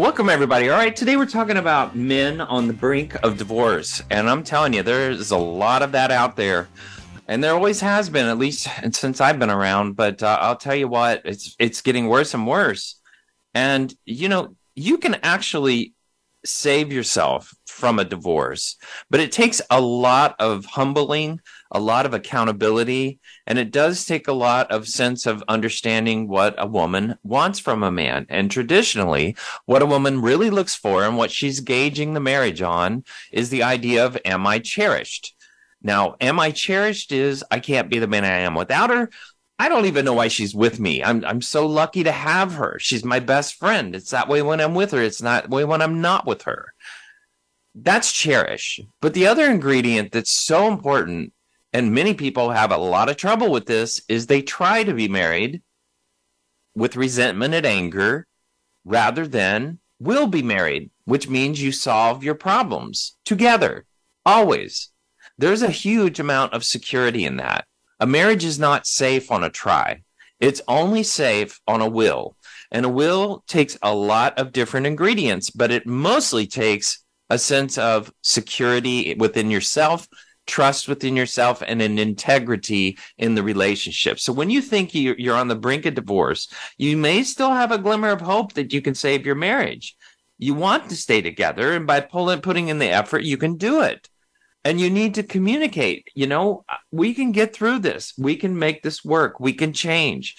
Welcome, everybody. All right, today we're talking about men on the brink of divorce. And I'm telling you, there's a lot of that out there. And there always has been, at least since I've been around. But uh, I'll tell you what, it's it's getting worse and worse. And you know, you can actually save yourself from a divorce, but it takes a lot of humbling, a lot of accountability, and it does take a lot of sense of understanding what a woman wants from a man. And traditionally, what a woman really looks for and what she's gauging the marriage on is the idea of am I cherished? Now, am I cherished is I can't be the man I am without her. I don't even know why she's with me. I'm I'm so lucky to have her. She's my best friend. It's that way when I'm with her. It's not way when I'm not with her. That's cherish. But the other ingredient that's so important, and many people have a lot of trouble with this, is they try to be married with resentment and anger rather than will be married, which means you solve your problems together, always. There's a huge amount of security in that. A marriage is not safe on a try. It's only safe on a will. And a will takes a lot of different ingredients, but it mostly takes a sense of security within yourself, trust within yourself, and an integrity in the relationship. So when you think you're on the brink of divorce, you may still have a glimmer of hope that you can save your marriage. You want to stay together, and by pulling, putting in the effort, you can do it and you need to communicate you know we can get through this we can make this work we can change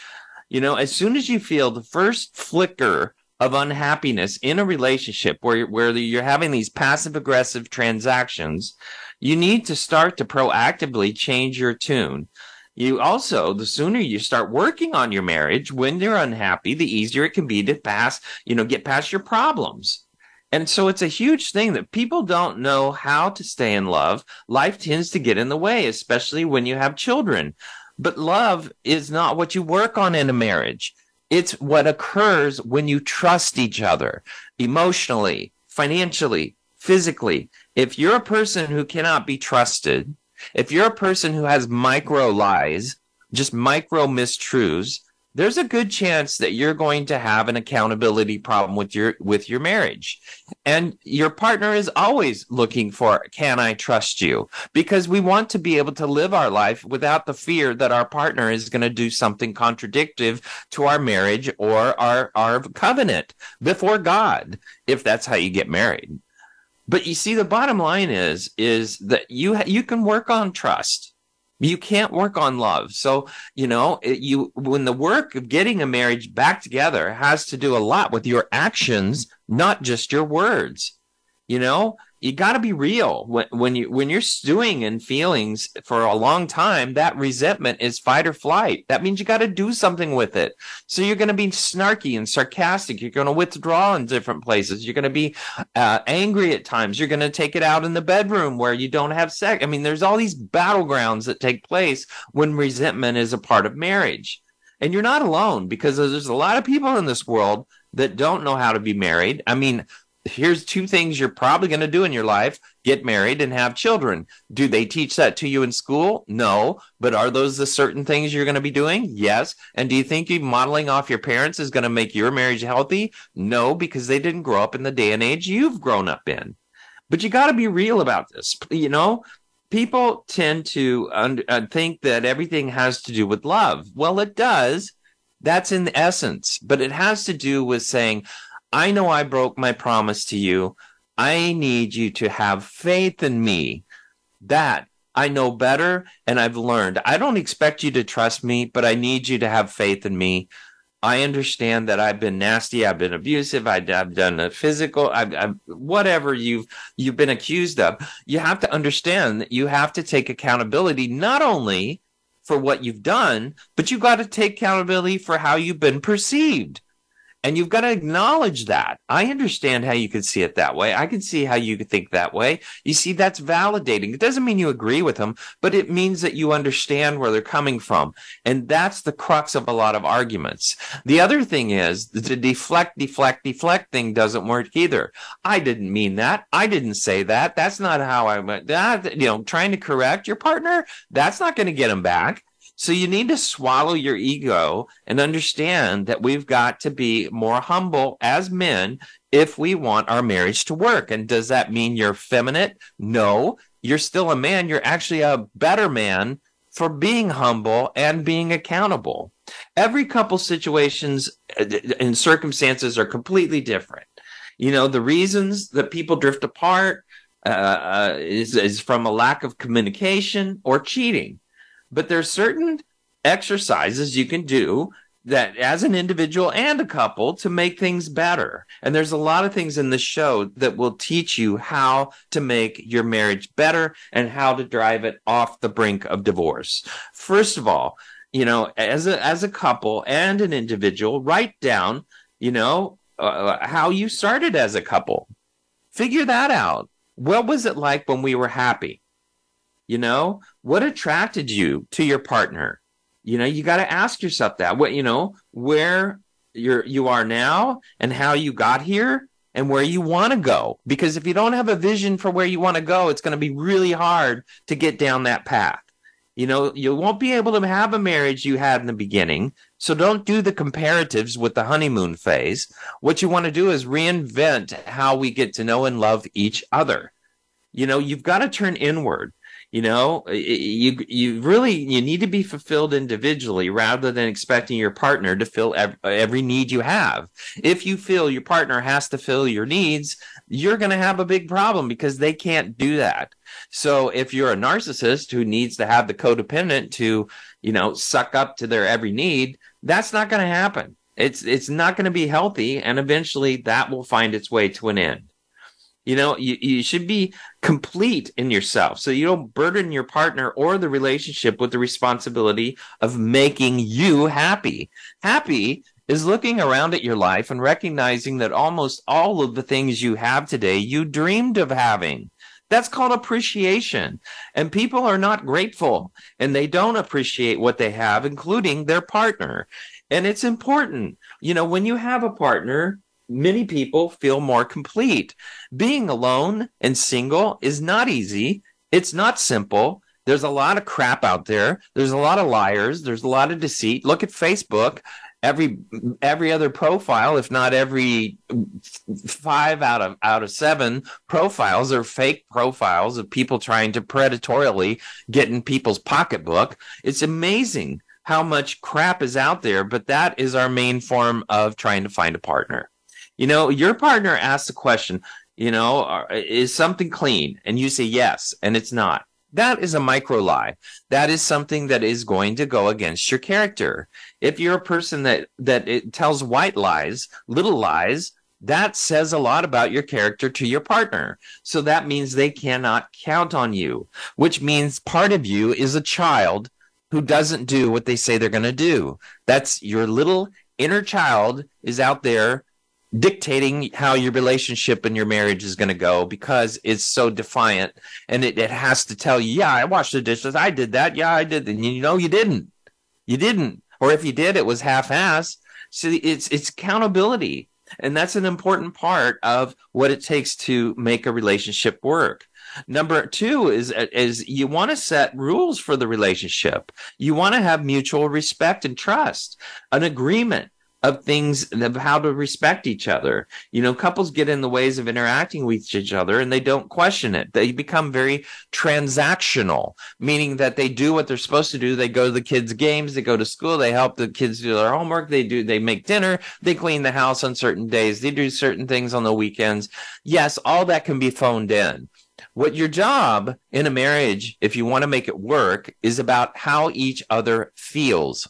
you know as soon as you feel the first flicker of unhappiness in a relationship where where you're having these passive aggressive transactions you need to start to proactively change your tune you also the sooner you start working on your marriage when you're unhappy the easier it can be to pass you know get past your problems and so it's a huge thing that people don't know how to stay in love. Life tends to get in the way, especially when you have children. But love is not what you work on in a marriage. It's what occurs when you trust each other emotionally, financially, physically. If you're a person who cannot be trusted, if you're a person who has micro lies, just micro mistruths, there's a good chance that you're going to have an accountability problem with your with your marriage. And your partner is always looking for can i trust you? Because we want to be able to live our life without the fear that our partner is going to do something contradictive to our marriage or our our covenant before god if that's how you get married but you see the bottom line is is that you you can work on trust you can't work on love. So, you know, it, you when the work of getting a marriage back together has to do a lot with your actions, not just your words. You know, you got to be real. When, when you when you're stewing in feelings for a long time that resentment is fight or flight. That means you got to do something with it. So you're going to be snarky and sarcastic. You're going to withdraw in different places. You're going to be uh, angry at times. You're going to take it out in the bedroom where you don't have sex. I mean there's all these battlegrounds that take place when resentment is a part of marriage. And you're not alone because there's a lot of people in this world that don't know how to be married. I mean here's two things you're probably going to do in your life. Get married and have children. Do they teach that to you in school? No. But are those the certain things you're going to be doing? Yes. And do you think you modeling off your parents is going to make your marriage healthy? No because they didn't grow up in the day and age you've grown up in. But you got to be real about this you know? People tend to un- uh, think that everything has to do with love. Well it does. That's in essence. But it has to do with saying I know I broke my promise to you. I need you to have faith in me. That I know better and I've learned. I don't expect you to trust me, but I need you to have faith in me. I understand that I've been nasty, I've been abusive, I've, done a physical, I've, I've, whatever you've you've been accused of. You have to understand that you have to take accountability not only for what you've done, but you got to take accountability for how you've been perceived And you've got to acknowledge that. I understand how you could see it that way. I can see how you could think that way. You see, that's validating. It doesn't mean you agree with them, but it means that you understand where they're coming from. And that's the crux of a lot of arguments. The other thing is the deflect, deflect, deflect thing doesn't work either. I didn't mean that. I didn't say that. That's not how I went. That, you know, trying to correct your partner, that's not going to get them back. So you need to swallow your ego and understand that we've got to be more humble as men if we want our marriage to work. And does that mean you're feminine? No, you're still a man. You're actually a better man for being humble and being accountable. Every couple situations uh, and circumstances are completely different. You know, the reasons that people drift apart uh, uh, is, is from a lack of communication or cheating but there's certain exercises you can do that as an individual and a couple to make things better. And there's a lot of things in the show that will teach you how to make your marriage better and how to drive it off the brink of divorce. First of all, you know, as a as a couple and an individual, write down, you know, uh, how you started as a couple. Figure that out. What was it like when we were happy? You know, what attracted you to your partner? You know, you got to ask yourself that. What, you know, where you're you are now and how you got here and where you want to go. Because if you don't have a vision for where you want to go, it's going to be really hard to get down that path. You know, you won't be able to have a marriage you had in the beginning. So don't do the comparatives with the honeymoon phase. What you want to do is reinvent how we get to know and love each other. You know, you've got to turn inward you know you you really you need to be fulfilled individually rather than expecting your partner to fill every, every need you have. If you feel your partner has to fill your needs you're going to have a big problem because they can't do that. So if you're a narcissist who needs to have the codependent to you know suck up to their every need that's not going to happen. It's it's not going to be healthy and eventually that will find its way to an end you know, you, you should be complete in yourself. So you don't burden your partner or the relationship with the responsibility of making you happy. Happy is looking around at your life and recognizing that almost all of the things you have today you dreamed of having. That's called appreciation. And people are not grateful and they don't appreciate what they have, including their partner. And it's important. You know, when you have a partner, many people feel more complete. Being alone and single is not easy. It's not simple. There's a lot of crap out there. There's a lot of liars. There's a lot of deceit. Look at Facebook. Every every other profile, if not every five out of out of seven profiles, are fake profiles of people trying to predatorily get in people's pocketbook. It's amazing how much crap is out there, but that is our main form of trying to find a partner. You know, your partner asks a question, you know, uh, is something clean? And you say yes, and it's not. That is a micro lie. That is something that is going to go against your character. If you're a person that that it tells white lies, little lies, that says a lot about your character to your partner. So that means they cannot count on you, which means part of you is a child who doesn't do what they say they're going to do. That's your little inner child is out there dictating how your relationship and your marriage is going to go because it's so defiant and it, it has to tell you, yeah, I washed the dishes. I did that. Yeah, I did. And you know, you didn't. You didn't. Or if you did, it was half ass. So it's, it's accountability. And that's an important part of what it takes to make a relationship work. Number two is, is you want to set rules for the relationship. You want to have mutual respect and trust, an agreement of things of how to respect each other. You know, couples get in the ways of interacting with each other and they don't question it. They become very transactional, meaning that they do what they're supposed to do. They go to the kids' games, they go to school, they help the kids do their homework, they do they make dinner, they clean the house on certain days, they do certain things on the weekends. Yes, all that can be phoned in. What your job in a marriage, if you want to make it work, is about how each other feels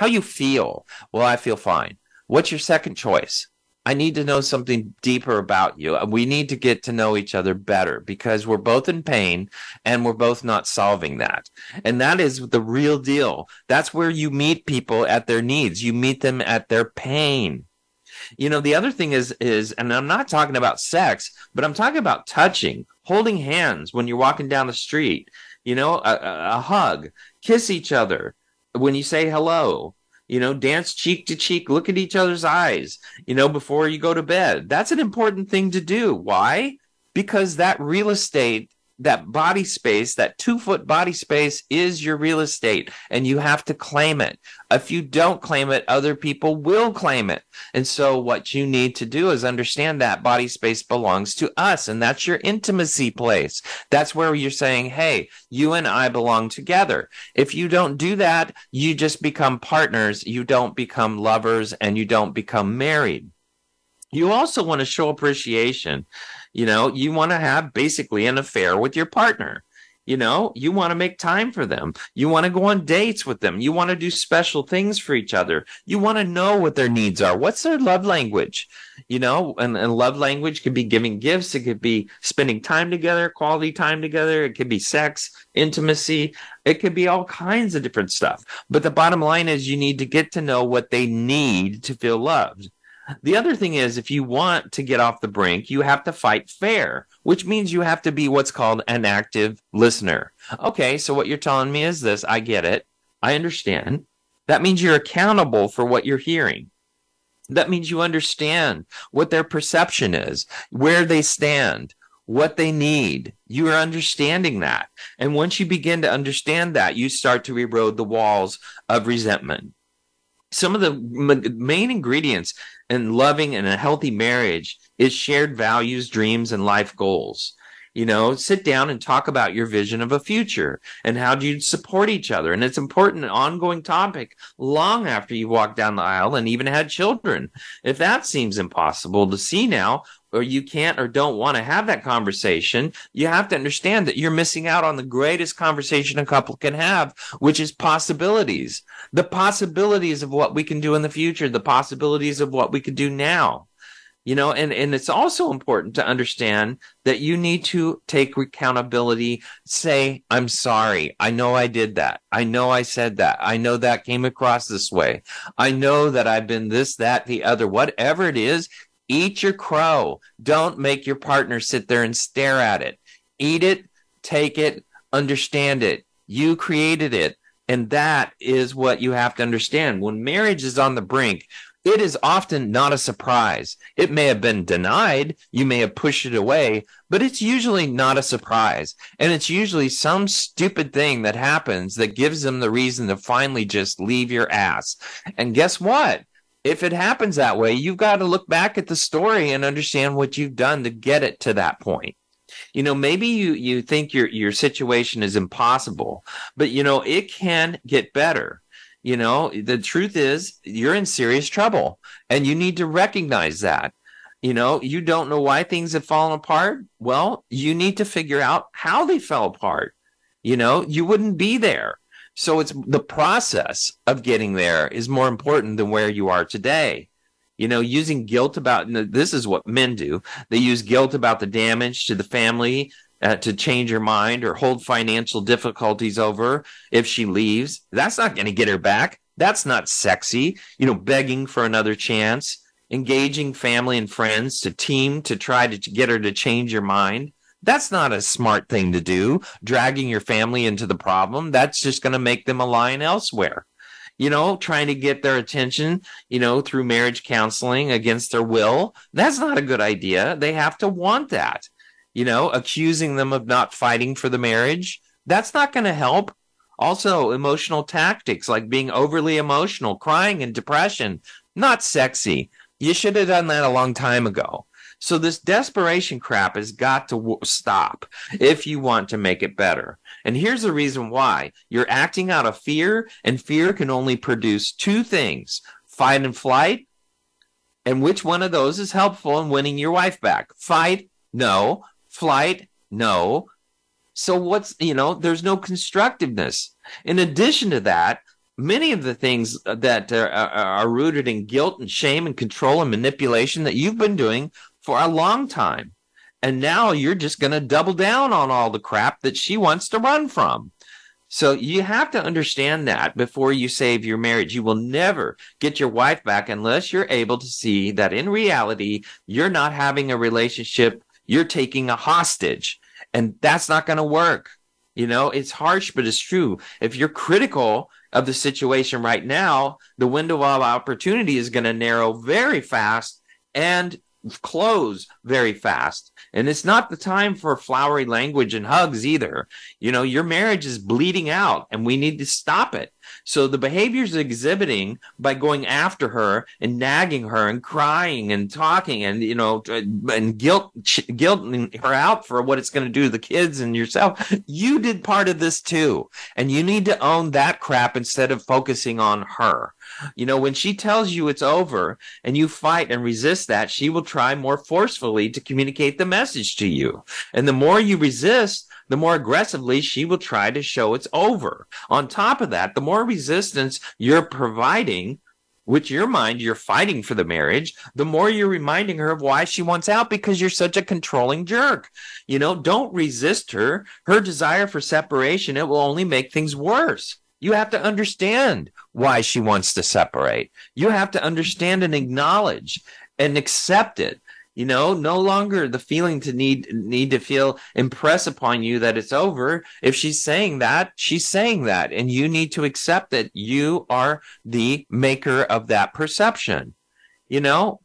how you feel? Well, I feel fine. What's your second choice? I need to know something deeper about you. Uh, we need to get to know each other better because we're both in pain and we're both not solving that. And that is the real deal. That's where you meet people at their needs. You meet them at their pain. You know, the other thing is is and I'm not talking about sex, but I'm talking about touching, holding hands when you're walking down the street, you know, a, a, a hug, kiss each other when you say hello, you know, dance cheek to cheek, look at each other's eyes, you know, before you go to bed. That's an important thing to do. Why? Because that real estate that body space, that two foot body space is your real estate and you have to claim it. If you don't claim it, other people will claim it. And so what you need to do is understand that body space belongs to us and that's your intimacy place. That's where you're saying, Hey, you and I belong together. If you don't do that, you just become partners. You don't become lovers and you don't become married. You also want to show appreciation. You know, you want to have basically an affair with your partner. You know, you want to make time for them. You want to go on dates with them. You want to do special things for each other. You want to know what their needs are. What's their love language? You know, and, and love language could be giving gifts. It could be spending time together, quality time together. It could be sex, intimacy. It could be all kinds of different stuff. But the bottom line is you need to get to know what they need to feel loved. The other thing is, if you want to get off the brink, you have to fight fair, which means you have to be what's called an active listener. Okay, so what you're telling me is this I get it. I understand. That means you're accountable for what you're hearing. That means you understand what their perception is, where they stand, what they need. You are understanding that. And once you begin to understand that, you start to erode the walls of resentment. Some of the main ingredients and loving and a healthy marriage is shared values, dreams, and life goals. You know, sit down and talk about your vision of a future and how do you support each other. And it's important, an ongoing topic long after you walk down the aisle and even had children. If that seems impossible to see now, or you can't or don't want to have that conversation, you have to understand that you're missing out on the greatest conversation a couple can have, which is possibilities. The possibilities of what we can do in the future, the possibilities of what we could do now. You know, and, and it's also important to understand that you need to take accountability, say, I'm sorry. I know I did that. I know I said that. I know that came across this way. I know that I've been this, that, the other, whatever it is, Eat your crow. Don't make your partner sit there and stare at it. Eat it, take it, understand it. You created it. And that is what you have to understand. When marriage is on the brink, it is often not a surprise. It may have been denied, you may have pushed it away, but it's usually not a surprise. And it's usually some stupid thing that happens that gives them the reason to finally just leave your ass. And guess what? If it happens that way, you've got to look back at the story and understand what you've done to get it to that point. You know, maybe you you think your your situation is impossible, but you know, it can get better. You know, the truth is you're in serious trouble and you need to recognize that. You know, you don't know why things have fallen apart. Well, you need to figure out how they fell apart. You know, you wouldn't be there so it's the process of getting there is more important than where you are today. You know, using guilt about this is what men do. They use guilt about the damage to the family uh, to change her mind or hold financial difficulties over if she leaves. That's not going to get her back. That's not sexy. You know, begging for another chance, engaging family and friends to team to try to get her to change her mind. That's not a smart thing to do. Dragging your family into the problem, that's just going to make them align elsewhere. You know, trying to get their attention, you know, through marriage counseling against their will, that's not a good idea. They have to want that. You know, accusing them of not fighting for the marriage, that's not going to help. Also, emotional tactics like being overly emotional, crying, and depression, not sexy. You should have done that a long time ago. So this desperation crap has got to w- stop if you want to make it better. And here's the reason why. You're acting out of fear and fear can only produce two things, fight and flight. And which one of those is helpful in winning your wife back? Fight? No. Flight? No. So what's, you know, there's no constructiveness. In addition to that, many of the things that are, are, rooted in guilt and shame and control and manipulation that you've been doing for a long time. And now you're just going to double down on all the crap that she wants to run from. So you have to understand that before you save your marriage. You will never get your wife back unless you're able to see that in reality, you're not having a relationship. You're taking a hostage and that's not going to work. You know, it's harsh, but it's true. If you're critical of the situation right now, the window of opportunity is going to narrow very fast and close very fast. And it's not the time for flowery language and hugs either. You know, your marriage is bleeding out and we need to stop it. So the behaviors exhibiting by going after her and nagging her and crying and talking and, you know, uh, and guilt, guilting her out for what it's going to do to the kids and yourself. You did part of this too. And you need to own that crap instead of focusing on her. You know, when she tells you it's over and you fight and resist that, she will try more forcefully to communicate the message to you. And the more you resist, the more aggressively she will try to show it's over. On top of that, the more resistance you're providing, which your mind you're fighting for the marriage, the more you're reminding her of why she wants out because you're such a controlling jerk. You know, don't resist her. Her desire for separation, it will only make things worse. You have to understand why she wants to separate. You have to understand and acknowledge and accept it you know no longer the feeling to need need to feel impress upon you that it's over. If she's saying that she's saying that and you need to accept that you are the maker of that perception. You know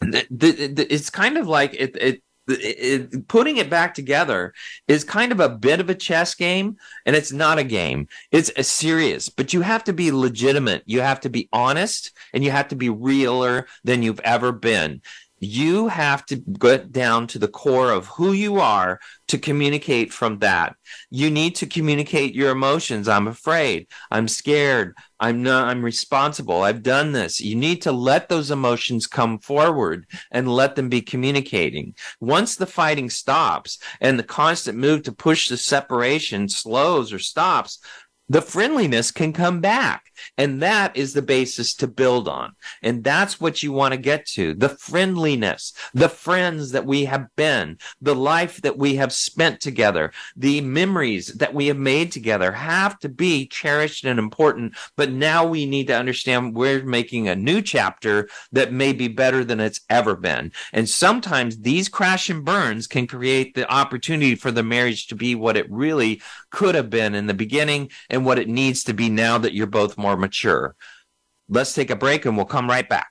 the, the, the, it's kind of like it, it it, putting it back together is kind of a bit of a chess game and it's not a game. It's a serious but you have to be legitimate. You have to be honest and you have to be realer than you've ever been you have to get down to the core of who you are to communicate from that. You need to communicate your emotions. I'm afraid. I'm scared. I'm not, I'm responsible. I've done this. You need to let those emotions come forward and let them be communicating. Once the fighting stops and the constant move to push the separation slows or stops, the friendliness can come back. And that is the basis to build on. And that's what you want to get to. The friendliness, the friends that we have been, the life that we have spent together, the memories that we have made together have to be cherished and important. But now we need to understand we're making a new chapter that may be better than it's ever been. And sometimes these crash and burns can create the opportunity for the marriage to be what it really could have been in the beginning and what it needs to be now that you're both more more mature. Let's take a break and we'll come right back.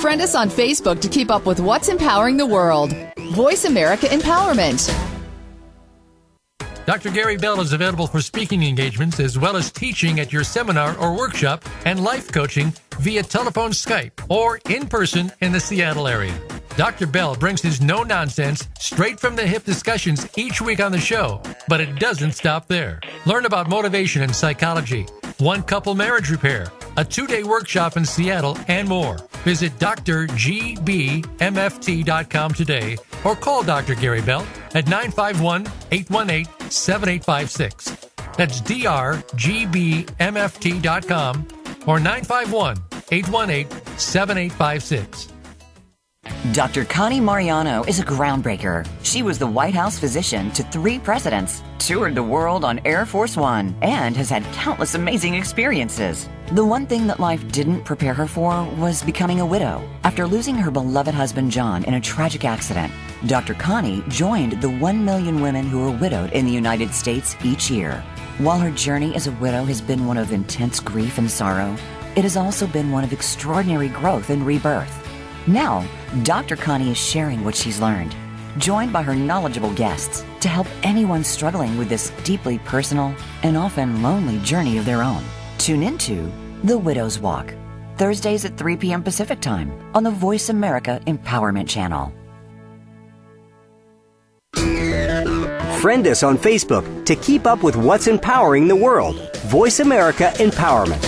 Friend us on Facebook to keep up with what's empowering the world. Voice America Empowerment. Dr. Gary Bell is available for speaking engagements as well as teaching at your seminar or workshop and life coaching via telephone, Skype, or in person in the Seattle area. Dr. Bell brings his no nonsense, straight from the hip discussions each week on the show, but it doesn't stop there. Learn about motivation and psychology one couple marriage repair, a two day workshop in Seattle, and more. Visit drgbmft.com today or call Dr. Gary Bell at 951 818 7856. That's drgbmft.com or 951 818 7856. Dr. Connie Mariano is a groundbreaker. She was the White House physician to three presidents, toured the world on Air Force One, and has had countless amazing experiences. The one thing that life didn't prepare her for was becoming a widow. After losing her beloved husband John in a tragic accident, Dr. Connie joined the 1 million women who are widowed in the United States each year. While her journey as a widow has been one of intense grief and sorrow, it has also been one of extraordinary growth and rebirth. Now, Dr. Connie is sharing what she's learned, joined by her knowledgeable guests to help anyone struggling with this deeply personal and often lonely journey of their own. Tune into The Widow's Walk, Thursdays at 3 p.m. Pacific Time on the Voice America Empowerment Channel. Friend us on Facebook to keep up with what's empowering the world. Voice America Empowerment.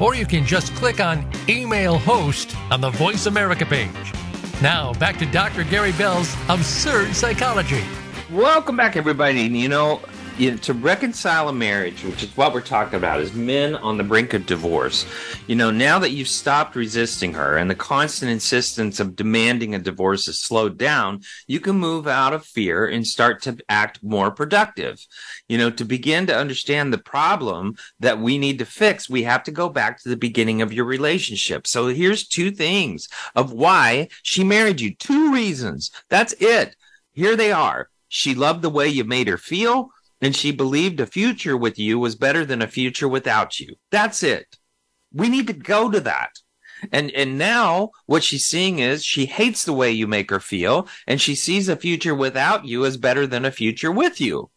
Or you can just click on Email Host on the Voice America page. Now, back to Dr. Gary Bell's Absurd Psychology. Welcome back, everybody. You know, you know, to reconcile a marriage, which is what we're talking about, is men on the brink of divorce. You know, now that you've stopped resisting her and the constant insistence of demanding a divorce has slowed down, you can move out of fear and start to act more productive. You know, to begin to understand the problem that we need to fix, we have to go back to the beginning of your relationship. So here's two things of why she married you. Two reasons. That's it. Here they are. She loved the way you made her feel and she believed a future with you was better than a future without you. That's it. We need to go to that. And and now what she's seeing is she hates the way you make her feel and she sees a future without you as better than a future with you.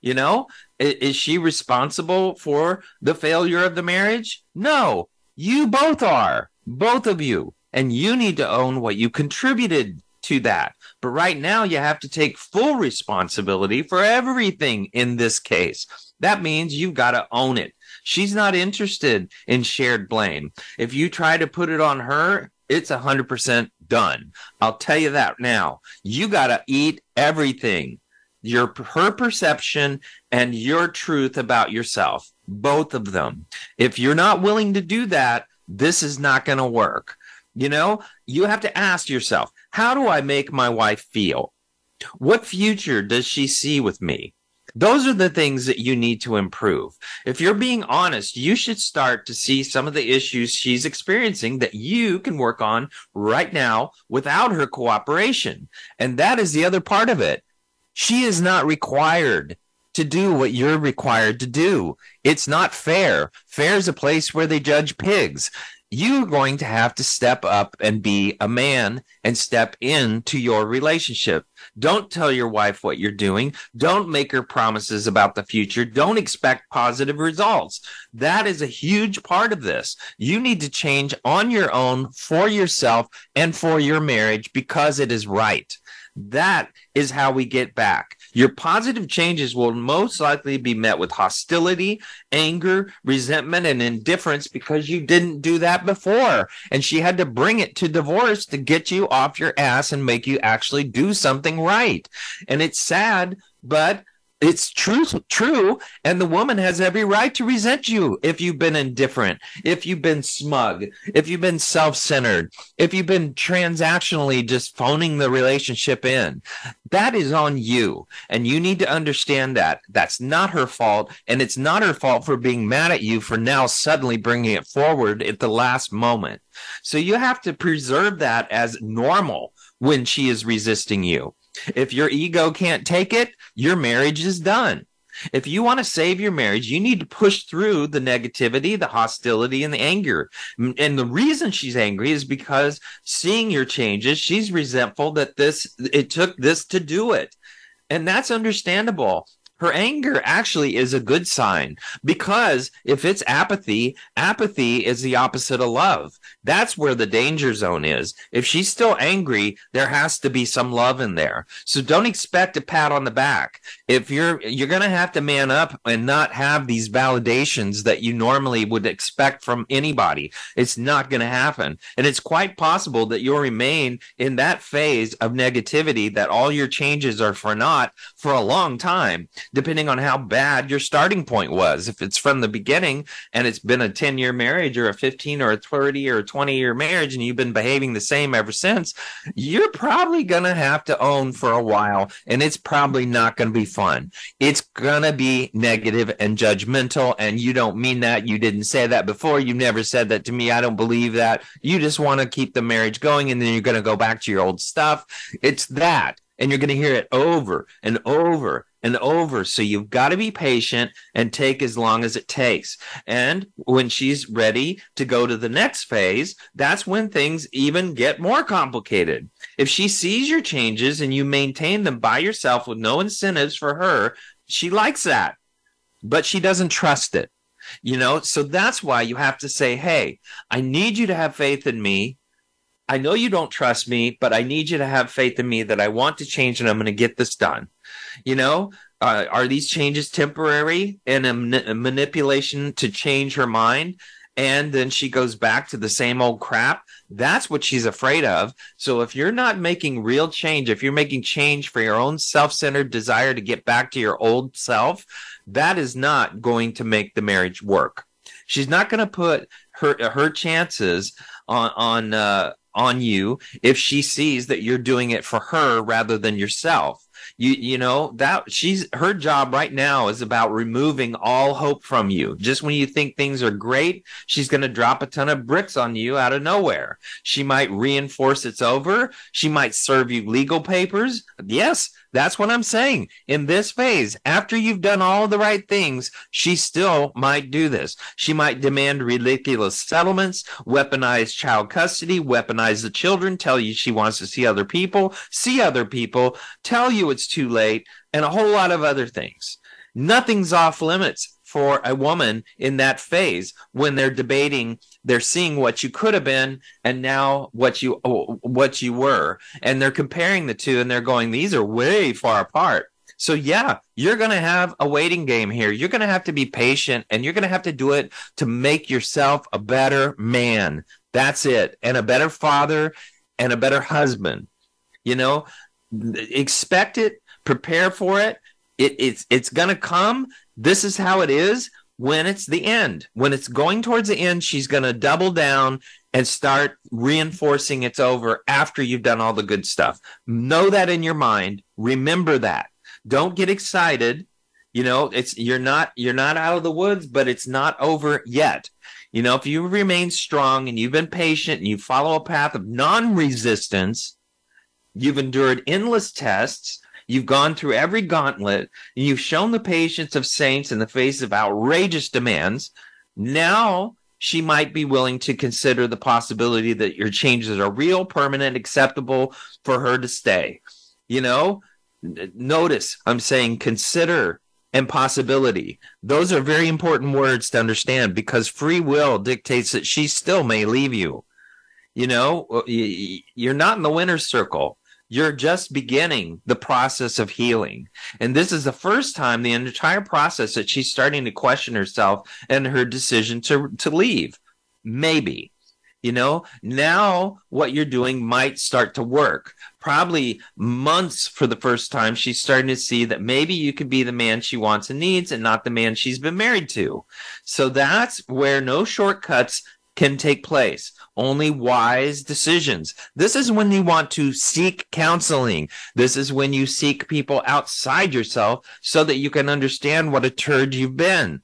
You know, is, is she responsible for the failure of the marriage? No, you both are. Both of you. And you need to own what you contributed to that. But right now, you have to take full responsibility for everything in this case. That means you've got to own it. She's not interested in shared blame. If you try to put it on her, it's 100% done. I'll tell you that now. You got to eat everything. Your her perception and your truth about yourself, both of them. If you're not willing to do that, this is not going to work. You know, you have to ask yourself, how do I make my wife feel? What future does she see with me? Those are the things that you need to improve. If you're being honest, you should start to see some of the issues she's experiencing that you can work on right now without her cooperation. And that is the other part of it. She is not required to do what you're required to do. It's not fair. Fair is a place where they judge pigs you're going to have to step up and be a man and step into your relationship. Don't tell your wife what you're doing. Don't make her promises about the future. Don't expect positive results. That is a huge part of this. You need to change on your own for yourself and for your marriage because it is right. That is how we get back. Your positive changes will most likely be met with hostility, anger, resentment, and indifference because you didn't do that before. And she had to bring it to divorce to get you off your ass and make you actually do something right. And it's sad, but it's true true. And the woman has every right to resent you if you've been indifferent if you've been smug if you've been self-centered if you've been transactionally just phoning the relationship in. That is on you. And you need to understand that. That's not her fault. And it's not her fault for being mad at you for now suddenly bringing it forward at the last moment. So you have to preserve that as normal when she is resisting you if your ego can't take it, your marriage is done. If you want to save your marriage, you need to push through the negativity, the hostility, and the anger. And the reason she's angry is because seeing your changes, she's resentful that this, it took this to do it. And that's understandable her anger actually is a good sign because if it's apathy, apathy is the opposite of love. That's where the danger zone is. If she's still angry, there has to be some love in there. So don't expect a pat on the back. If you're you're going to have to man up and not have these validations that you normally would expect from anybody. It's not going to happen. And it's quite possible that you'll remain in that phase of negativity that all your changes are for naught for a long time depending on how bad your starting point was. If it's from the beginning and it's been a 10 year marriage or a 15 or a 30 or a 20 year marriage and you've been behaving the same ever since, you're probably going to have to own for a while and it's probably not going to be fun. It's to be negative and judgmental. And you don't mean that. You didn't say that before. You never said that to me. I don't believe that. You just want to keep the marriage going and then you're to go back to your old stuff. It's that and you're going to hear it over and over and over. So you've got to be patient and take as long as it takes. And when she's ready to go to the next phase, that's when things even get more complicated. If she sees your changes and you maintain them by yourself with no incentives for her, she likes that, but she doesn't trust it. You know, so that's why you have to say, Hey, I need you to have faith in me I know you don't trust me, but I need you to have faith in me that I want to change and I'm going to get this done. You know, uh, are these changes temporary and a, man- a manipulation to change her mind? And then she goes back to the same old crap. That's what she's afraid of. So if you're not making real change, if you're making change for your own self centered desire to get back to your old self, that is not going to make the marriage work. She's not going to put her her chances on on uh, on you if she sees that you're doing it for her rather than yourself. You you know that she's her job right now is about removing all hope from you. Just when you think things are great she's going to drop a ton of bricks on you out of nowhere. She might reinforce it's over. She might serve you legal papers. Yes that's what I'm saying. In this phase, after you've done all the right things, she still might do this. She might demand ridiculous settlements, weaponize child custody, weaponize the children, tell you she wants to see other people, see other people, tell you it's too late, and a whole lot of other things. Nothing's off limits for a woman in that phase when they're debating they're seeing what you could have been and now what you what you were. And they're comparing the two and they're going these are way far apart. So yeah you're going to have a waiting game here. You're going to have to be patient and you're going to have to do it to make yourself a better man. That's it. And a better father and a better husband. You know expect it prepare for it. It, it's it's going to come. This is how it is when it's the end. When it's going towards the end, she's going to double down and start reinforcing it's over after you've done all the good stuff. Know that in your mind. Remember that. Don't get excited. You know, it's you're not you're not out of the woods, but it's not over yet. You know, if you remain strong and you've been patient and you follow a path of non-resistance, you've endured endless tests, You've gone through every gauntlet. And you've shown the patience of saints in the face of outrageous demands. Now she might be willing to consider the possibility that your changes are real, permanent, acceptable for her to stay. You know, notice I'm saying consider and possibility. Those are very important words to understand because free will dictates that she still may leave you. You know, uh, you're not in the winner's circle you're just beginning the process of healing. And this is the first time the entire process that she's starting to question herself and her decision to, to leave. Maybe. You know, now what you're doing might start to work. Probably months for the first time, she's starting to see that maybe you could be the man she wants and needs and not the man she's been married to. So that's where no shortcuts can take place only wise decisions. This is when you want to seek counseling. This is when you seek people outside yourself so that you can understand what a turd you've been.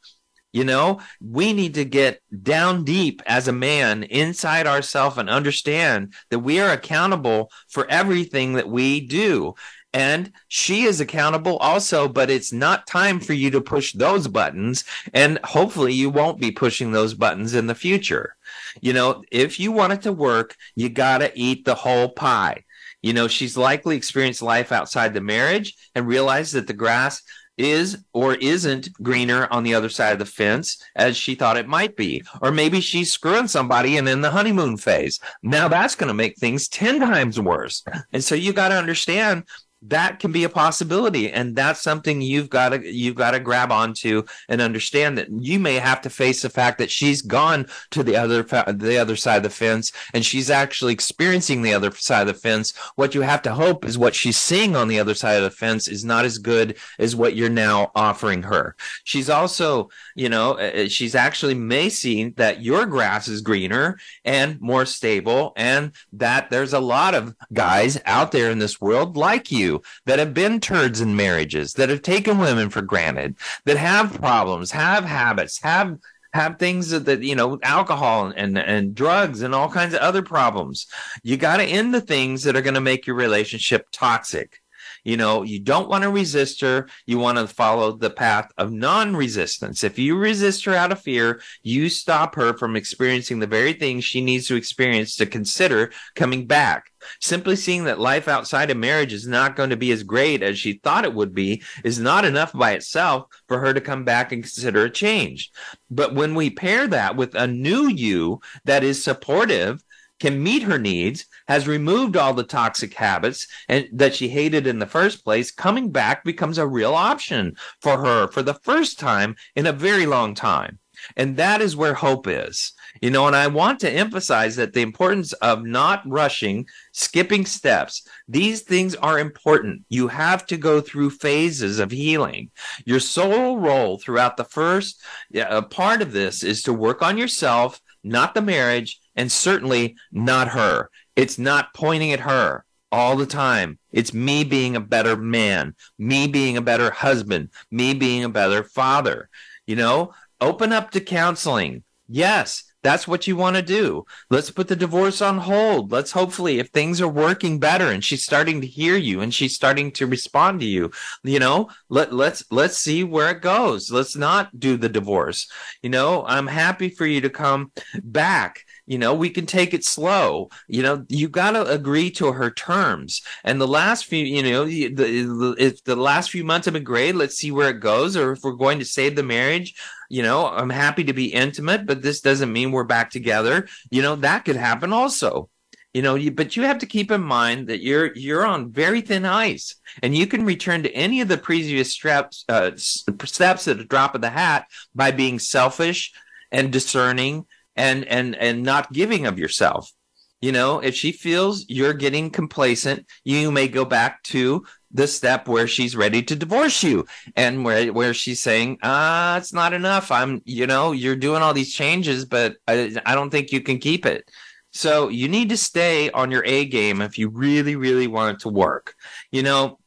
You know, we need to get down deep as a man inside ourselves and understand that we are accountable for everything that we do. And she is accountable also, but it's not time for you to push those buttons. And hopefully you won't be pushing those buttons in the future. You know, if you want it to work, you got to eat the whole pie. You know, she's likely experienced life outside the marriage and realized that the grass is or isn't greener on the other side of the fence as she thought it might be. Or maybe she's screwing somebody and in the honeymoon phase. Now that's going to make things 10 times worse. And so you got to understand that can be a possibility and that's something you've got to you've got to grab onto and understand that you may have to face the fact that she's gone to the other the other side of the fence and she's actually experiencing the other side of the fence. What you have to hope is what she's seeing on the other side of the fence is not as good as what you're now offering her. She's also you know uh, uh, she's actually may see that your grass is greener and more stable and that there's a lot of guys out there in this world like you that have been turds in marriages, that have taken women for granted, that have problems, have habits, have have things that, that you know alcohol and and drugs and all kinds of other problems you got to end the things that are going to make your relationship toxic you know, you don't want to resist her. You want to follow the path of non resistance. If you resist her out of fear, you stop her from experiencing the very things she needs to experience to consider coming back. Simply seeing that life outside of marriage is not going to be as great as she thought it would be is not enough by itself for her to come back and consider a change. But when we pair that with a new you that is supportive, can meet her needs, has removed all the toxic habits and that she hated in the first place, coming back becomes a real option for her for the first time in a very long time. And that is where hope is. You know, and I want to emphasize that the importance of not rushing, skipping steps. These things are important. You have to go through phases of healing. Your sole role throughout the first uh, part of this is to work on yourself, not the marriage, and certainly not her. It's not pointing at her all the time. It's me being a better man, me being a better husband, me being a better father. You know, open up to counseling. Yes, that's what you want to do. Let's put the divorce on hold. Let's hopefully, if things are working better and she's starting to hear you and she's starting to respond to you, you know, let let's let's see where it goes. Let's not do the divorce. You know, I'm happy for you to come back you know we can take it slow. You know you got to agree to her terms. And the last few you know the, the, if the last few months have been great let's see where it goes. Or if we're going to save the marriage you know i'm happy to be intimate but this doesn't mean we're back together. You know that could happen also. You know you, but you have to keep in mind that you're you're on very thin ice. And you can return to any of the previous steps uh, steps at a drop of the hat by being selfish and discerning and and and not giving of yourself. You know if she feels you're getting complacent you may go back to the step where she's ready to divorce you and where where she's saying ah it's not enough. I'm you know you're doing all these changes but i, I don't think you can keep it. So you need to stay on your a game if you really really want it to work. You know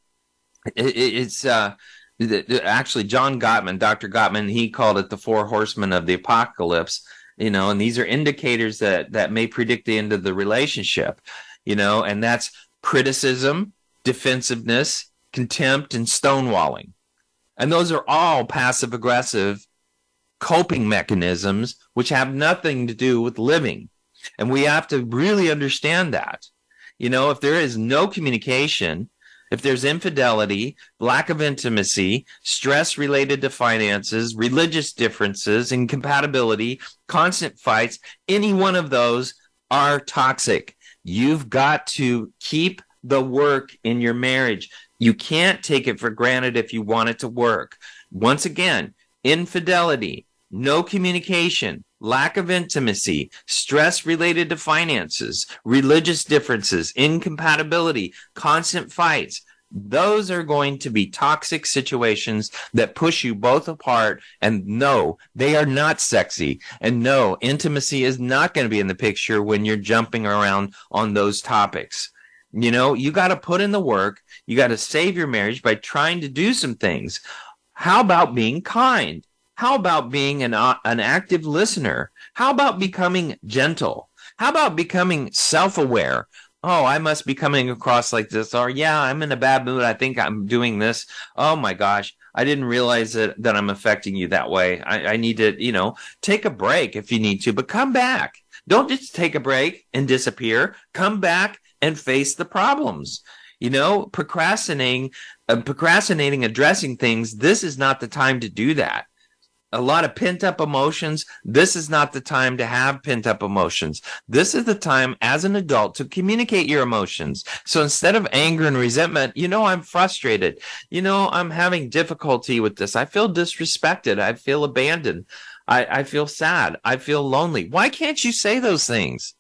it, it's uh actually john gottman dr gottman he called it the four horsemen of the apocalypse you know and these are indicators that that may predict the end of the relationship you know and that's criticism defensiveness contempt and stonewalling. And those are all passive aggressive coping mechanisms which have nothing to do with living. And we have to really understand that. You know if there is no communication if there's infidelity, lack of intimacy, stress related to finances, religious differences, incompatibility, constant fights, any one of those are toxic. You've got to keep the work in your marriage. You can't take it for granted if you want it to work. Once again, infidelity, no communication, lack of intimacy, stress related to finances, religious differences, incompatibility, constant fights. Those are going to be toxic situations that push you both apart. And no, they are not sexy. And no, intimacy is not going to be in the picture when you're jumping around on those topics. You know, you got to put in the work. You got to save your marriage by trying to do some things. How about being kind? How about being an, uh, an active listener? How about becoming gentle? How about becoming self aware? Oh, I must be coming across like this. Or, yeah, I'm in a bad mood. I think I'm doing this. Oh my gosh. I didn't realize that, that I'm affecting you that way. I, I need to, you know, take a break if you need to, but come back. Don't just take a break and disappear. Come back and face the problems. You know, procrastinating, uh, procrastinating, addressing things. This is not the time to do that a lot of pent up emotions. This is not the time to have pent up emotions. This is the time as an adult to communicate your emotions. So instead of anger and resentment, you know, I'm frustrated. You know, I'm having difficulty with this. I feel disrespected. I feel abandoned. I, I feel sad. I feel lonely. Why can't you say those things?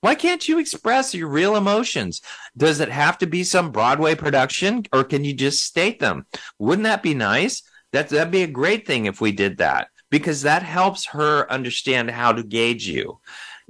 Why can't you express your real emotions? Does it have to be some Broadway production or can you just state them? Wouldn't that be nice? That that'd be a great thing if we did that because that helps her understand how to gauge you.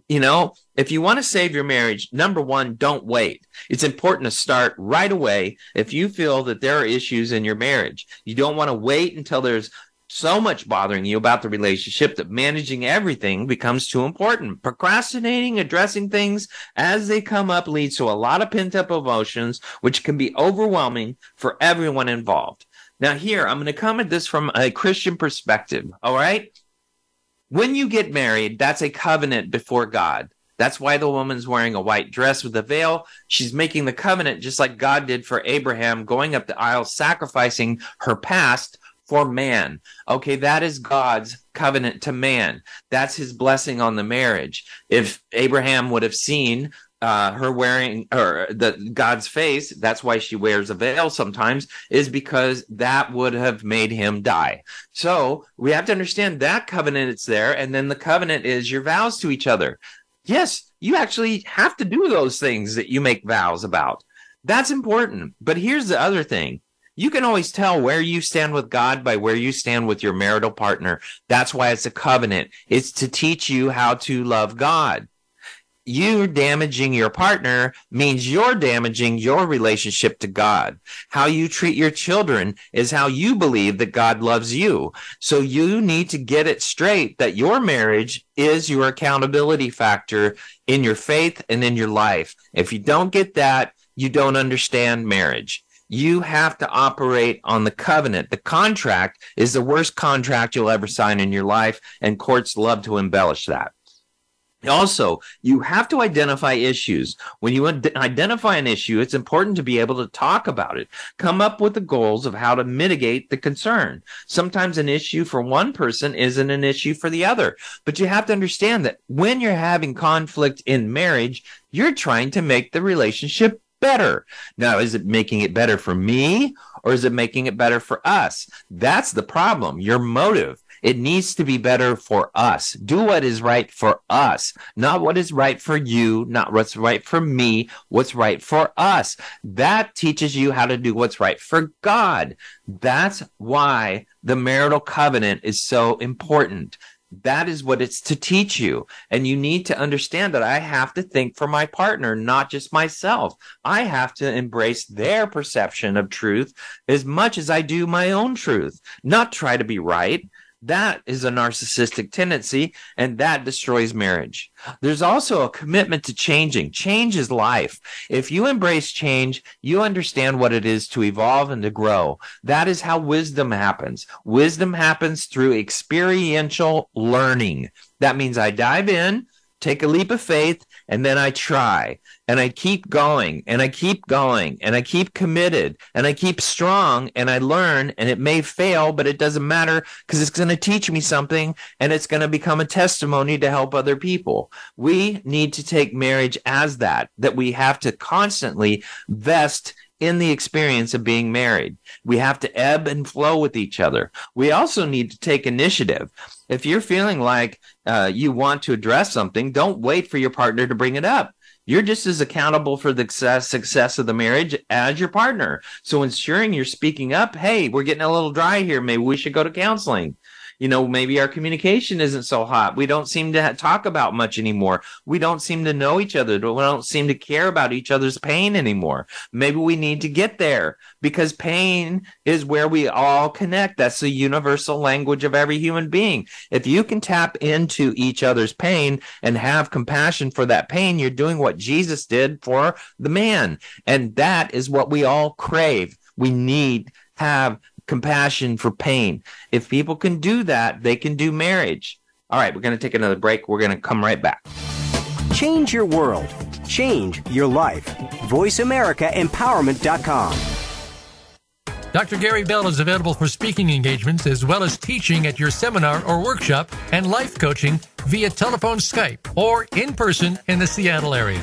You know, if you want to save your marriage, number one, don't wait. It's important to start right away if you feel that there are issues in your marriage. You don't want to wait until there's so much bothering you about the relationship that managing everything becomes too important. Procrastinating, addressing things as they come up leads to a lot of pent up emotions, which can be overwhelming for everyone involved. Now, here, I'm going to come at this from a Christian perspective. All right. When you get married, that's a covenant before God. That's why the woman's wearing a white dress with a veil. She's making the covenant just like God did for Abraham, going up the aisle, sacrificing her past for man. Okay, that is God's covenant to man. That's his blessing on the marriage. If Abraham would have seen uh, her wearing or the God's face, that's why she wears a veil sometimes, is because that would have made him die. So we have to understand that covenant it's there, and then the covenant is your vows to each other. Yes, you actually have to do those things that you make vows about. That's important. But here's the other thing. You can always tell where you stand with God by where you stand with your marital partner. That's why it's a covenant. It's to teach you how to love God you damaging your partner means you're damaging your relationship to God. How you treat your children is how you believe that God loves you. So you need to get it straight that your marriage is your accountability factor in your faith and in your life. If you don't get that, you don't understand marriage. You have to operate on the covenant. The contract is the worst contract you'll ever sign in your life, and courts love to embellish that. Also, you have to identify issues. When you identify an issue, it's important to be able to talk about it, come up with the goals of how to mitigate the concern. Sometimes an issue for one person isn't an issue for the other, but you have to understand that when you're having conflict in marriage, you're trying to make the relationship better. Now, is it making it better for me or is it making it better for us? That's the problem. Your motive. It needs to be better for us. Do what is right for us, not what is right for you, not what's right for me, what's right for us. That teaches you how to do what's right for God. That's why the marital covenant is so important. That is what it's to teach you. And you need to understand that I have to think for my partner, not just myself. I have to embrace their perception of truth as much as I do my own truth, not try to be right. That is a narcissistic tendency, and that destroys marriage. There's also a commitment to changing. Change is life. If you embrace change, you understand what it is to evolve and to grow. That is how wisdom happens. Wisdom happens through experiential learning. That means I dive in, take a leap of faith, and then I try and I keep going and I keep going and I keep committed and I keep strong and I learn and it may fail, but it doesn't matter because it's going to teach me something and it's going to become a testimony to help other people. We need to take marriage as that, that we have to constantly vest in the experience of being married. We have to ebb and flow with each other. We also need to take initiative. If you're feeling like uh, you want to address something, don't wait for your partner to bring it up you're just as accountable for the success, success of the marriage as your partner. So ensuring you're speaking up, hey, we're getting a little dry here. Maybe we should go to counseling you know, maybe our communication isn't so hot. We don't seem to talk about much anymore. We don't seem to know each other. We don't seem to care about each other's pain anymore. Maybe we need to get there because pain is where we all connect. That's the universal language of every human being. If you can tap into each other's pain and have compassion for that pain, you're doing what Jesus did for the man. And that is what we all crave. We need have compassion for pain. If people can do that, they can do marriage. All right, we're going to take another break. We're going to come right back. Change your world. Change your life. VoiceAmericaEmpowerment.com. Dr. Gary Bell is available for speaking engagements as well as teaching at your seminar or workshop and life coaching via telephone Skype or in person in the Seattle area.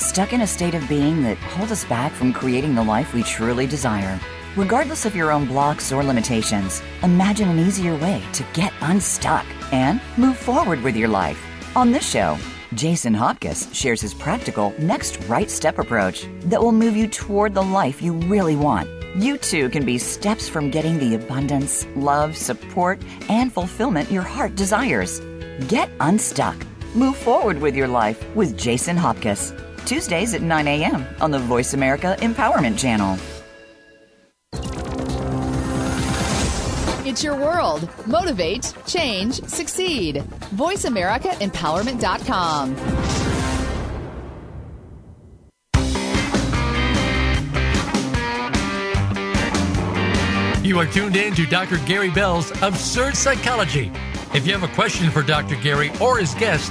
Stuck in a state of being that hold us back from creating the life we truly desire. Regardless of your own blocks or limitations, imagine an easier way to get unstuck and move forward with your life. On this show, Jason Hopkins shares his practical next right step approach that will move you toward the life you really want. You too can be steps from getting the abundance, love, support, and fulfillment your heart desires. Get unstuck. Move forward with your life with Jason Hopkins. Tuesdays at 9 a.m. on the Voice America Empowerment Channel. It's your world. Motivate, change, succeed. VoiceAmericaEmpowerment.com. You are tuned in to Dr. Gary Bell's Absurd Psychology. If you have a question for Dr. Gary or his guest,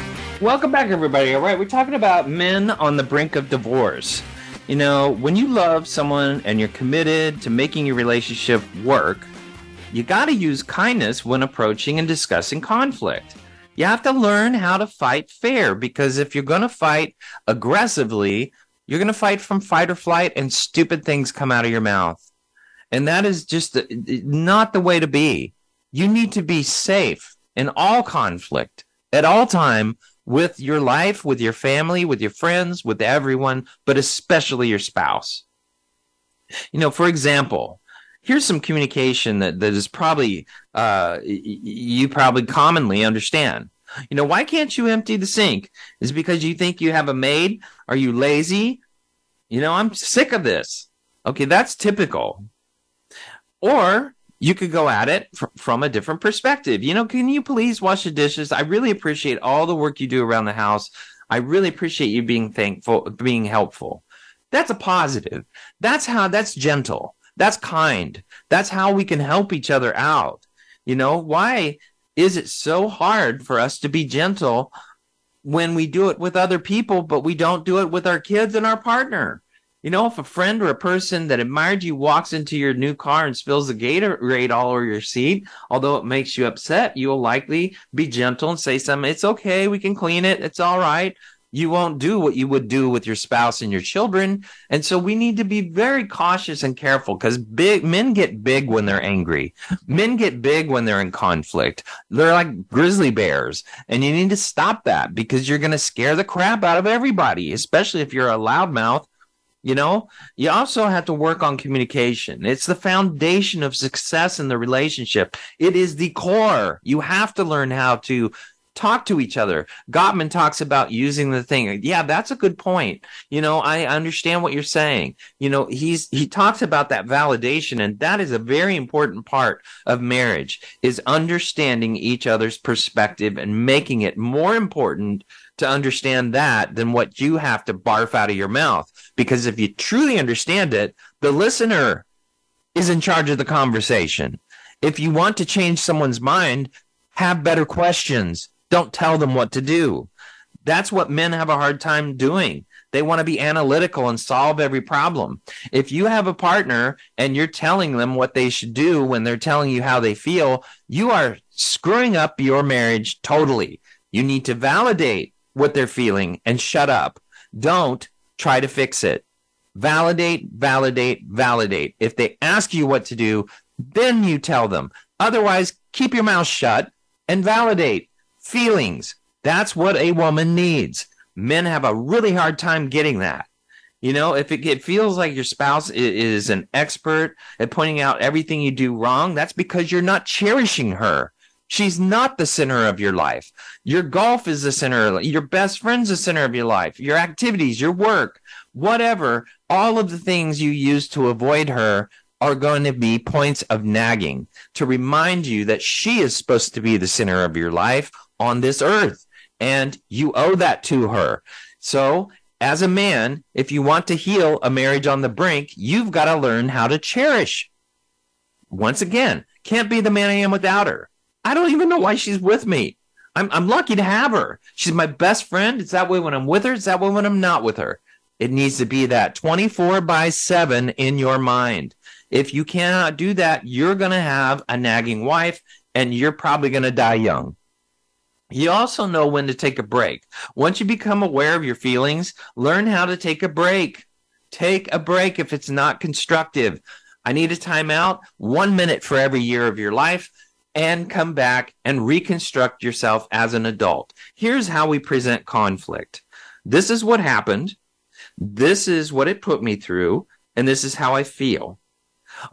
Welcome back, everybody. All right, we're talking about men on the brink of divorce. You know, when you love someone and you're committed to making your relationship work, you got to use kindness when approaching and discussing conflict. You have to learn how to fight fair because if you're going to fight aggressively, you're going to fight from fight or flight and stupid things come out of your mouth. And that is just not the way to be. You need to be safe in all conflict at all time with your life, with your family, with your friends, with everyone, but especially your spouse. You know, for example, here's some communication that, that is probably uh, you probably commonly understand. You know, why can't you empty the sink? Is because you think you have a maid? Are you lazy? You know, I'm sick of this. Okay, that's typical. Or you could go at it fr- from a different perspective. You know, can you please wash the dishes? I really appreciate all the work you do around the house. I really appreciate you being thankful, being helpful. That's a positive. That's how, that's gentle. That's kind. That's how we can help each other out. You know, why is it so hard for us to be gentle when we do it with other people, but we don't do it with our kids and our partner? You know, if a friend or a person that admired you walks into your new car and spills the Gatorade all over your seat, although it makes you upset, you will likely be gentle and say something. It's okay. We can clean it. It's all right you won't do what you would do with your spouse and your children. And so we need to be very cautious and careful because big men get big when they're angry. Men get big when they're in conflict. They're like grizzly bears. And you need to stop that because you're going to scare the crap out of everybody, especially if you're a loudmouth. You know, you also have to work on communication. It's the foundation of success in the relationship. It is the core. You have to learn how to talk to each other. Gottman talks about using the thing. Yeah, that's a good point. You know, I understand what you're saying. You know, he's he talks about that validation and that is a very important part of marriage is understanding each other's perspective and making it more important to understand that than what you have to barf out of your mouth because if you truly understand it, the listener is in charge of the conversation. If you want to change someone's mind, have better questions don't tell them what to do. That's what men have a hard time doing. They want to be analytical and solve every problem. If you have a partner and you're telling them what they should do when they're telling you how they feel, you are screwing up your marriage totally. You need to validate what they're feeling and shut up. Don't try to fix it. Validate, validate, validate. If they ask you what to do, then you tell them. Otherwise, keep your mouth shut and validate feelings. That's what a woman needs. Men have a really hard time getting that. You know, if it, it, feels like your spouse is an expert at pointing out everything you do wrong, that's because you're not cherishing her. She's not the center of your life. Your golf is the center. Your best friend's the center of your life. Your activities, your work, whatever, all of the things you use to avoid her are going to be points of nagging to remind you that she is supposed to be the center of your life on this earth. And you owe that to her. So, as a man, if you want to heal a marriage on the brink, you've got to learn how to cherish. Once again, can't be the man I am without her. I don't even know why she's with me. I'm, I'm lucky to have her. She's my best friend. It's that way when I'm with her. It's that way when I'm not with her. It needs to be that 24 by 7 in your mind. If you cannot do that, you're going to have a nagging wife and you're probably going to die young. You also know when to take a break. Once you become aware of your feelings, learn how to take a break. Take a break if it's not constructive. I need a timeout, one minute for every year of your life. And come back and reconstruct yourself as an adult. Here's how we present conflict. This is what happened. This is what it put me through. And this is how I feel.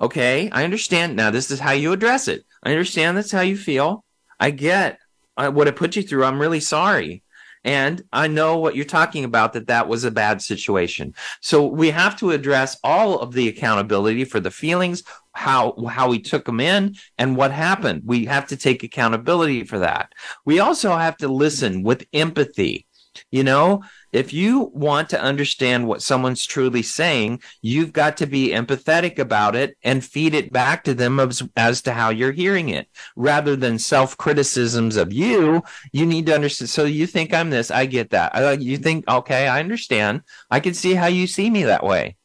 Okay. I understand. Now, this is how you address it. I understand that's how you feel. I get uh, what it put you through. I'm really sorry. And I know what you're talking about that that was a bad situation. So we have to address all of the accountability for the feelings, how how we took them in and what happened. We have to take accountability for that. We also have to listen with empathy. You know, if you want to understand what someone's truly saying, you've got to be empathetic about it and feed it back to them as, as to how you're hearing it. Rather than self criticisms of you, you need to understand. So you think I'm this. I get that. Uh, you think, okay, I understand. I can see how you see me that way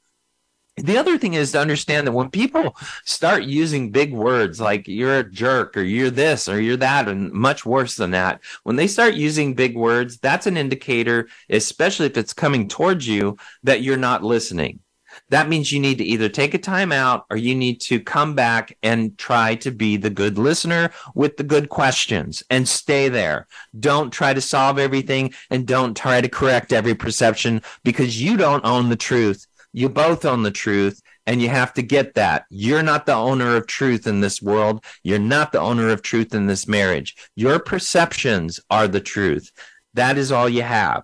the other thing is to understand that when people start using big words like you're a jerk or you're this or you're that and much worse than that when they start using big words that's an indicator especially if it's coming towards you that you're not listening that means you need to either take a time out or you need to come back and try to be the good listener with the good questions and stay there. Don't try to solve everything and don't try to correct every perception because you don't own the truth you both own the truth and you have to get that. You're not the owner of truth in this world. You're not the owner of truth in this marriage. Your perceptions are the truth. That is all you have.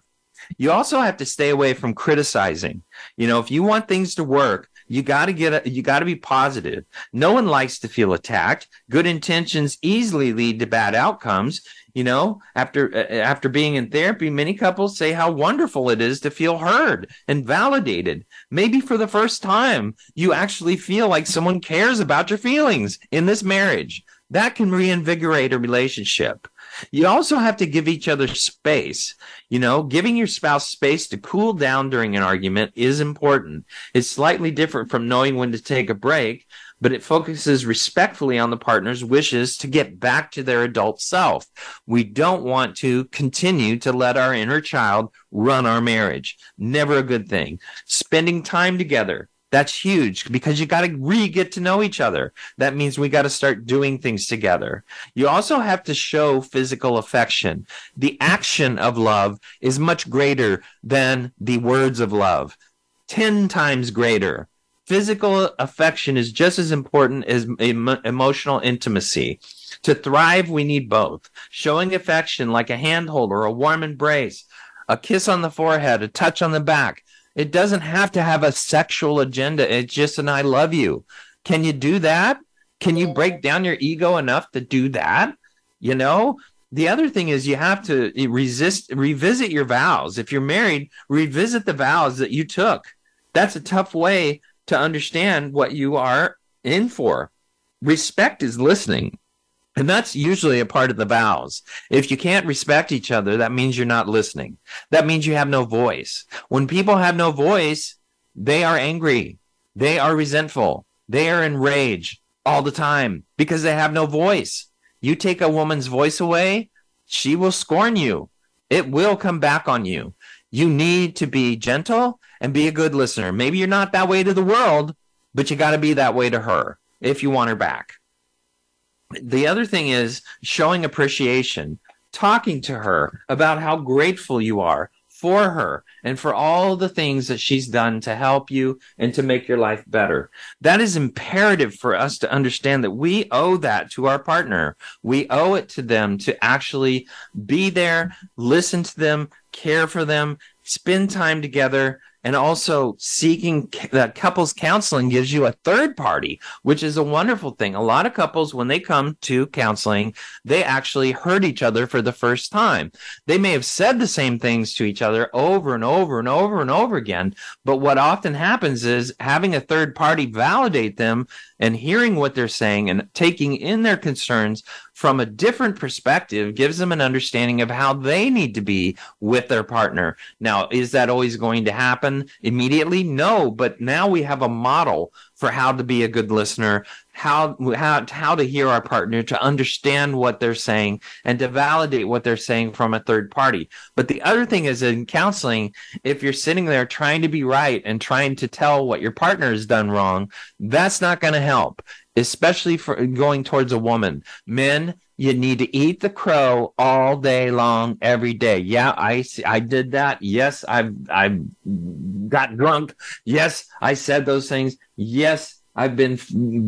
You also have to stay away from criticizing. You know, if you want things to work, you got to get a, you got to be positive. No one likes to feel attacked. Good intentions easily lead to bad outcomes you know after uh, after being in therapy many couples say how wonderful it is to feel heard and validated maybe for the first time you actually feel like someone cares about your feelings in this marriage that can reinvigorate a relationship you also have to give each other space. You know, giving your spouse space to cool down during an argument is important. It's slightly different from knowing when to take a break, but it focuses respectfully on the partner's wishes to get back to their adult self. We don't want to continue to let our inner child run our marriage. Never a good thing. Spending time together. That's huge because you got to re get to know each other. That means we got to start doing things together. You also have to show physical affection. The action of love is much greater than the words of love, 10 times greater physical affection is just as important as em- emotional intimacy. To thrive, we need both. Showing affection like a handhold or a warm embrace, a kiss on the forehead, a touch on the back. It doesn't have to have a sexual agenda. It's just an I love you. Can you do that? Can you break down your ego enough to do that? You know, the other thing is you have to resist revisit your vows. If you're married, revisit the vows that you took. That's a tough way to understand what you are in for. Respect is listening. And that's usually a part of the vows. If you can't respect each other, that means you're not listening. That means you have no voice. When people have no voice, they are angry. They are resentful. They are enraged all the time because they have no voice. You take a woman's voice away, she will scorn you. It will come back on you. You need to be gentle and be a good listener. Maybe you're not that way to the world, but you got to be that way to her if you want her back. The other thing is showing appreciation, talking to her about how grateful you are for her and for all the things that she's done to help you and to make your life better. That is imperative for us to understand that we owe that to our partner. We owe it to them to actually be there, listen to them, care for them, spend time together, and also seeking the couples counseling gives you a third party which is a wonderful thing. A lot of couples when they come to counseling they actually hurt each other for the first time. They may have said the same things to each other over and over and over and over again but what often happens is having a third party validate them and hearing what they're saying and taking in their concerns from a different perspective gives them an understanding of how they need to be with their partner. Now, is that always going to happen immediately? No, but now we have a model for how to be a good listener, how how how to hear our partner, to understand what they're saying, and to validate what they're saying from a third party. But the other thing is in counseling, if you're sitting there trying to be right and trying to tell what your partner has done wrong, that's not going to help especially for going towards a woman. Men, you need to eat the crow all day long, every day. Yeah, I see. I did that. Yes, I've I got drunk. Yes, I said those things. Yes, I've been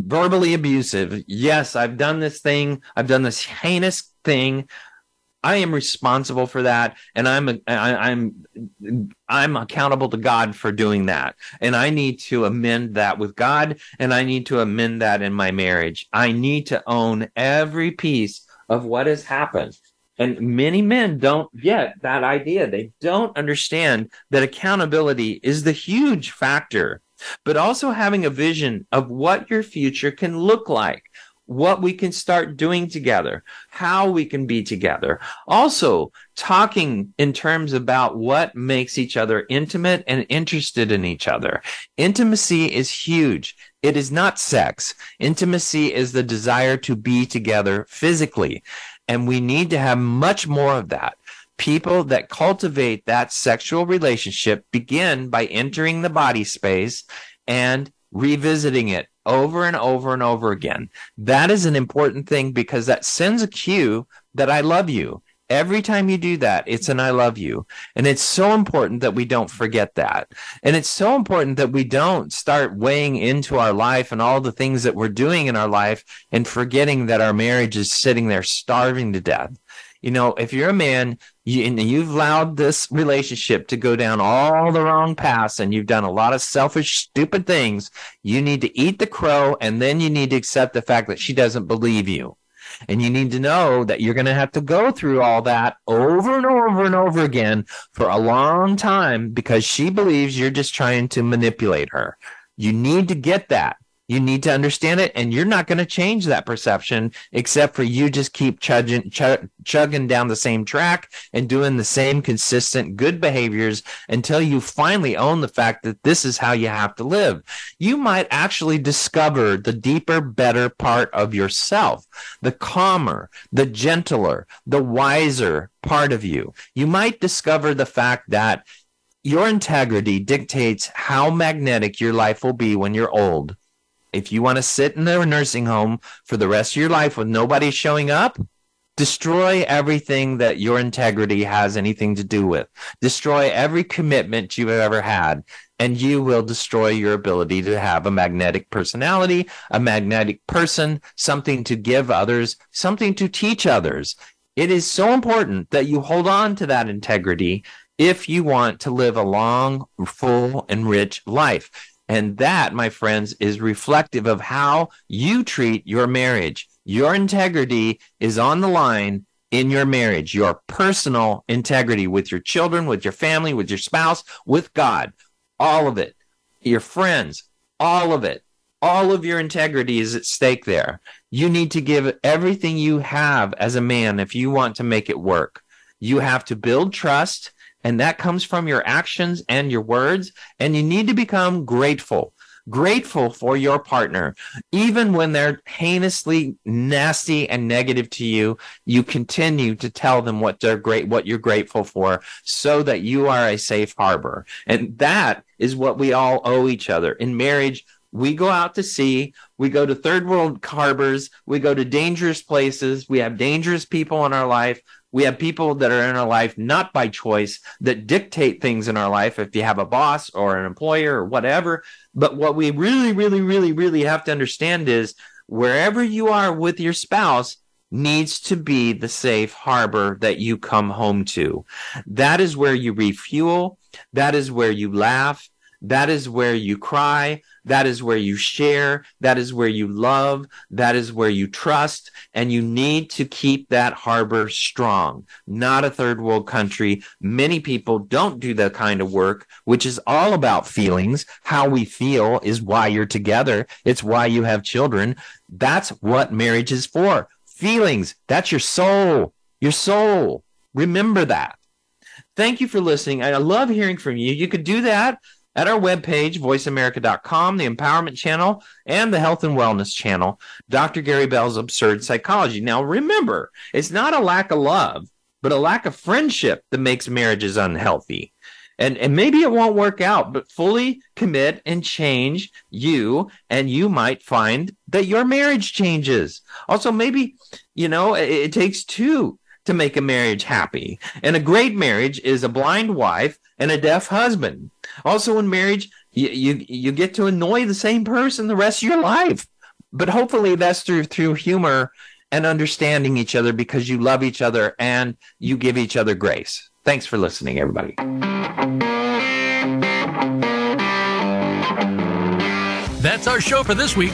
verbally abusive. Yes, I've done this thing. I've done this heinous thing. I am responsible for that, and I'm I'm I'm accountable to God for doing that, and I need to amend that with God, and I need to amend that in my marriage. I need to own every piece of what has happened. And many men don't get that idea. They don't understand that accountability is the huge factor, but also having a vision of what your future can look like what we can start doing together, how we can be together. Also, talking in terms about what makes each other intimate and interested in each other. Intimacy is huge. It is not sex. Intimacy is the desire to be together physically. And we need to have much more of that. People that cultivate that sexual relationship begin by entering the body space and revisiting it over and over and over again. That is an important thing because that sends a cue that I love you. Every time you do that, it's an I love you. And it's so important that we don't forget that. And it's so important that we don't start weighing into our life and all the things that we're doing in our life and forgetting that our marriage is sitting there starving to death. You know, if you're a man you, and you've allowed this relationship to go down all the wrong paths and you've done a lot of selfish, stupid things, you need to eat the crow and then you need to accept the fact that she doesn't believe you. And you need to know that you're going to have to go through all that over and over and over again for a long time because she believes you're just trying to manipulate her. You need to get that. You need to understand it, and you're not going to change that perception except for you just keep chugging, chug, chugging down the same track and doing the same consistent good behaviors until you finally own the fact that this is how you have to live. You might actually discover the deeper, better part of yourself, the calmer, the gentler, the wiser part of you. You might discover the fact that your integrity dictates how magnetic your life will be when you're old if you want to sit in a nursing home for the rest of your life with nobody showing up, destroy everything that your integrity has anything to do with. Destroy every commitment you've ever had, and you will destroy your ability to have a magnetic personality, a magnetic person, something to give others, something to teach others. It is so important that you hold on to that integrity if you want to live a long, full, and rich life. And that, my friends, is reflective of how you treat your marriage. Your integrity is on the line in your marriage, your personal integrity with your children, with your family, with your spouse, with God, all of it, your friends, all of it. All of your integrity is at stake there. You need to give everything you have as a man if you want to make it work. You have to build trust and that comes from your actions and your words. And you need to become grateful, grateful for your partner. Even when they're heinously nasty and negative to you, you continue to tell them what they're great, what you're grateful for so that you are a safe harbor. And that is what we all owe each other in marriage. We go out to sea. We go to third world harbors. We go to dangerous places. We have dangerous people in our life. We have people that are in our life not by choice that dictate things in our life. If you have a boss or an employer or whatever. But what we really, really, really, really have to understand is wherever you are with your spouse needs to be the safe harbor that you come home to. That is where you refuel. That is where you laugh. That is where you cry. That is where you share. That is where you love. That is where you trust. And you need to keep that harbor strong, not a third world country. Many people don't do that kind of work, which is all about feelings. How we feel is why you're together. It's why you have children. That's what marriage is for. Feelings. That's your soul. Your soul. Remember that. Thank you for listening. I love hearing from you. You could do that at our webpage, voiceamerica.com, the empowerment channel, and the health and wellness channel, Dr. Gary Bell's Absurd Psychology. Now, remember, it's not a lack of love, but a lack of friendship that makes marriages unhealthy. and and maybe it won't work out but fully commit and change you and you might find that your marriage changes also maybe you know it, it takes two to make a marriage happy. And a great marriage is a blind wife and a deaf husband. Also in marriage you you, you get to annoy the same person the rest of your life. But hopefully that's through through humor and understanding each other because you love each other and you give each other grace. Thanks for listening everybody. That's our show for this week.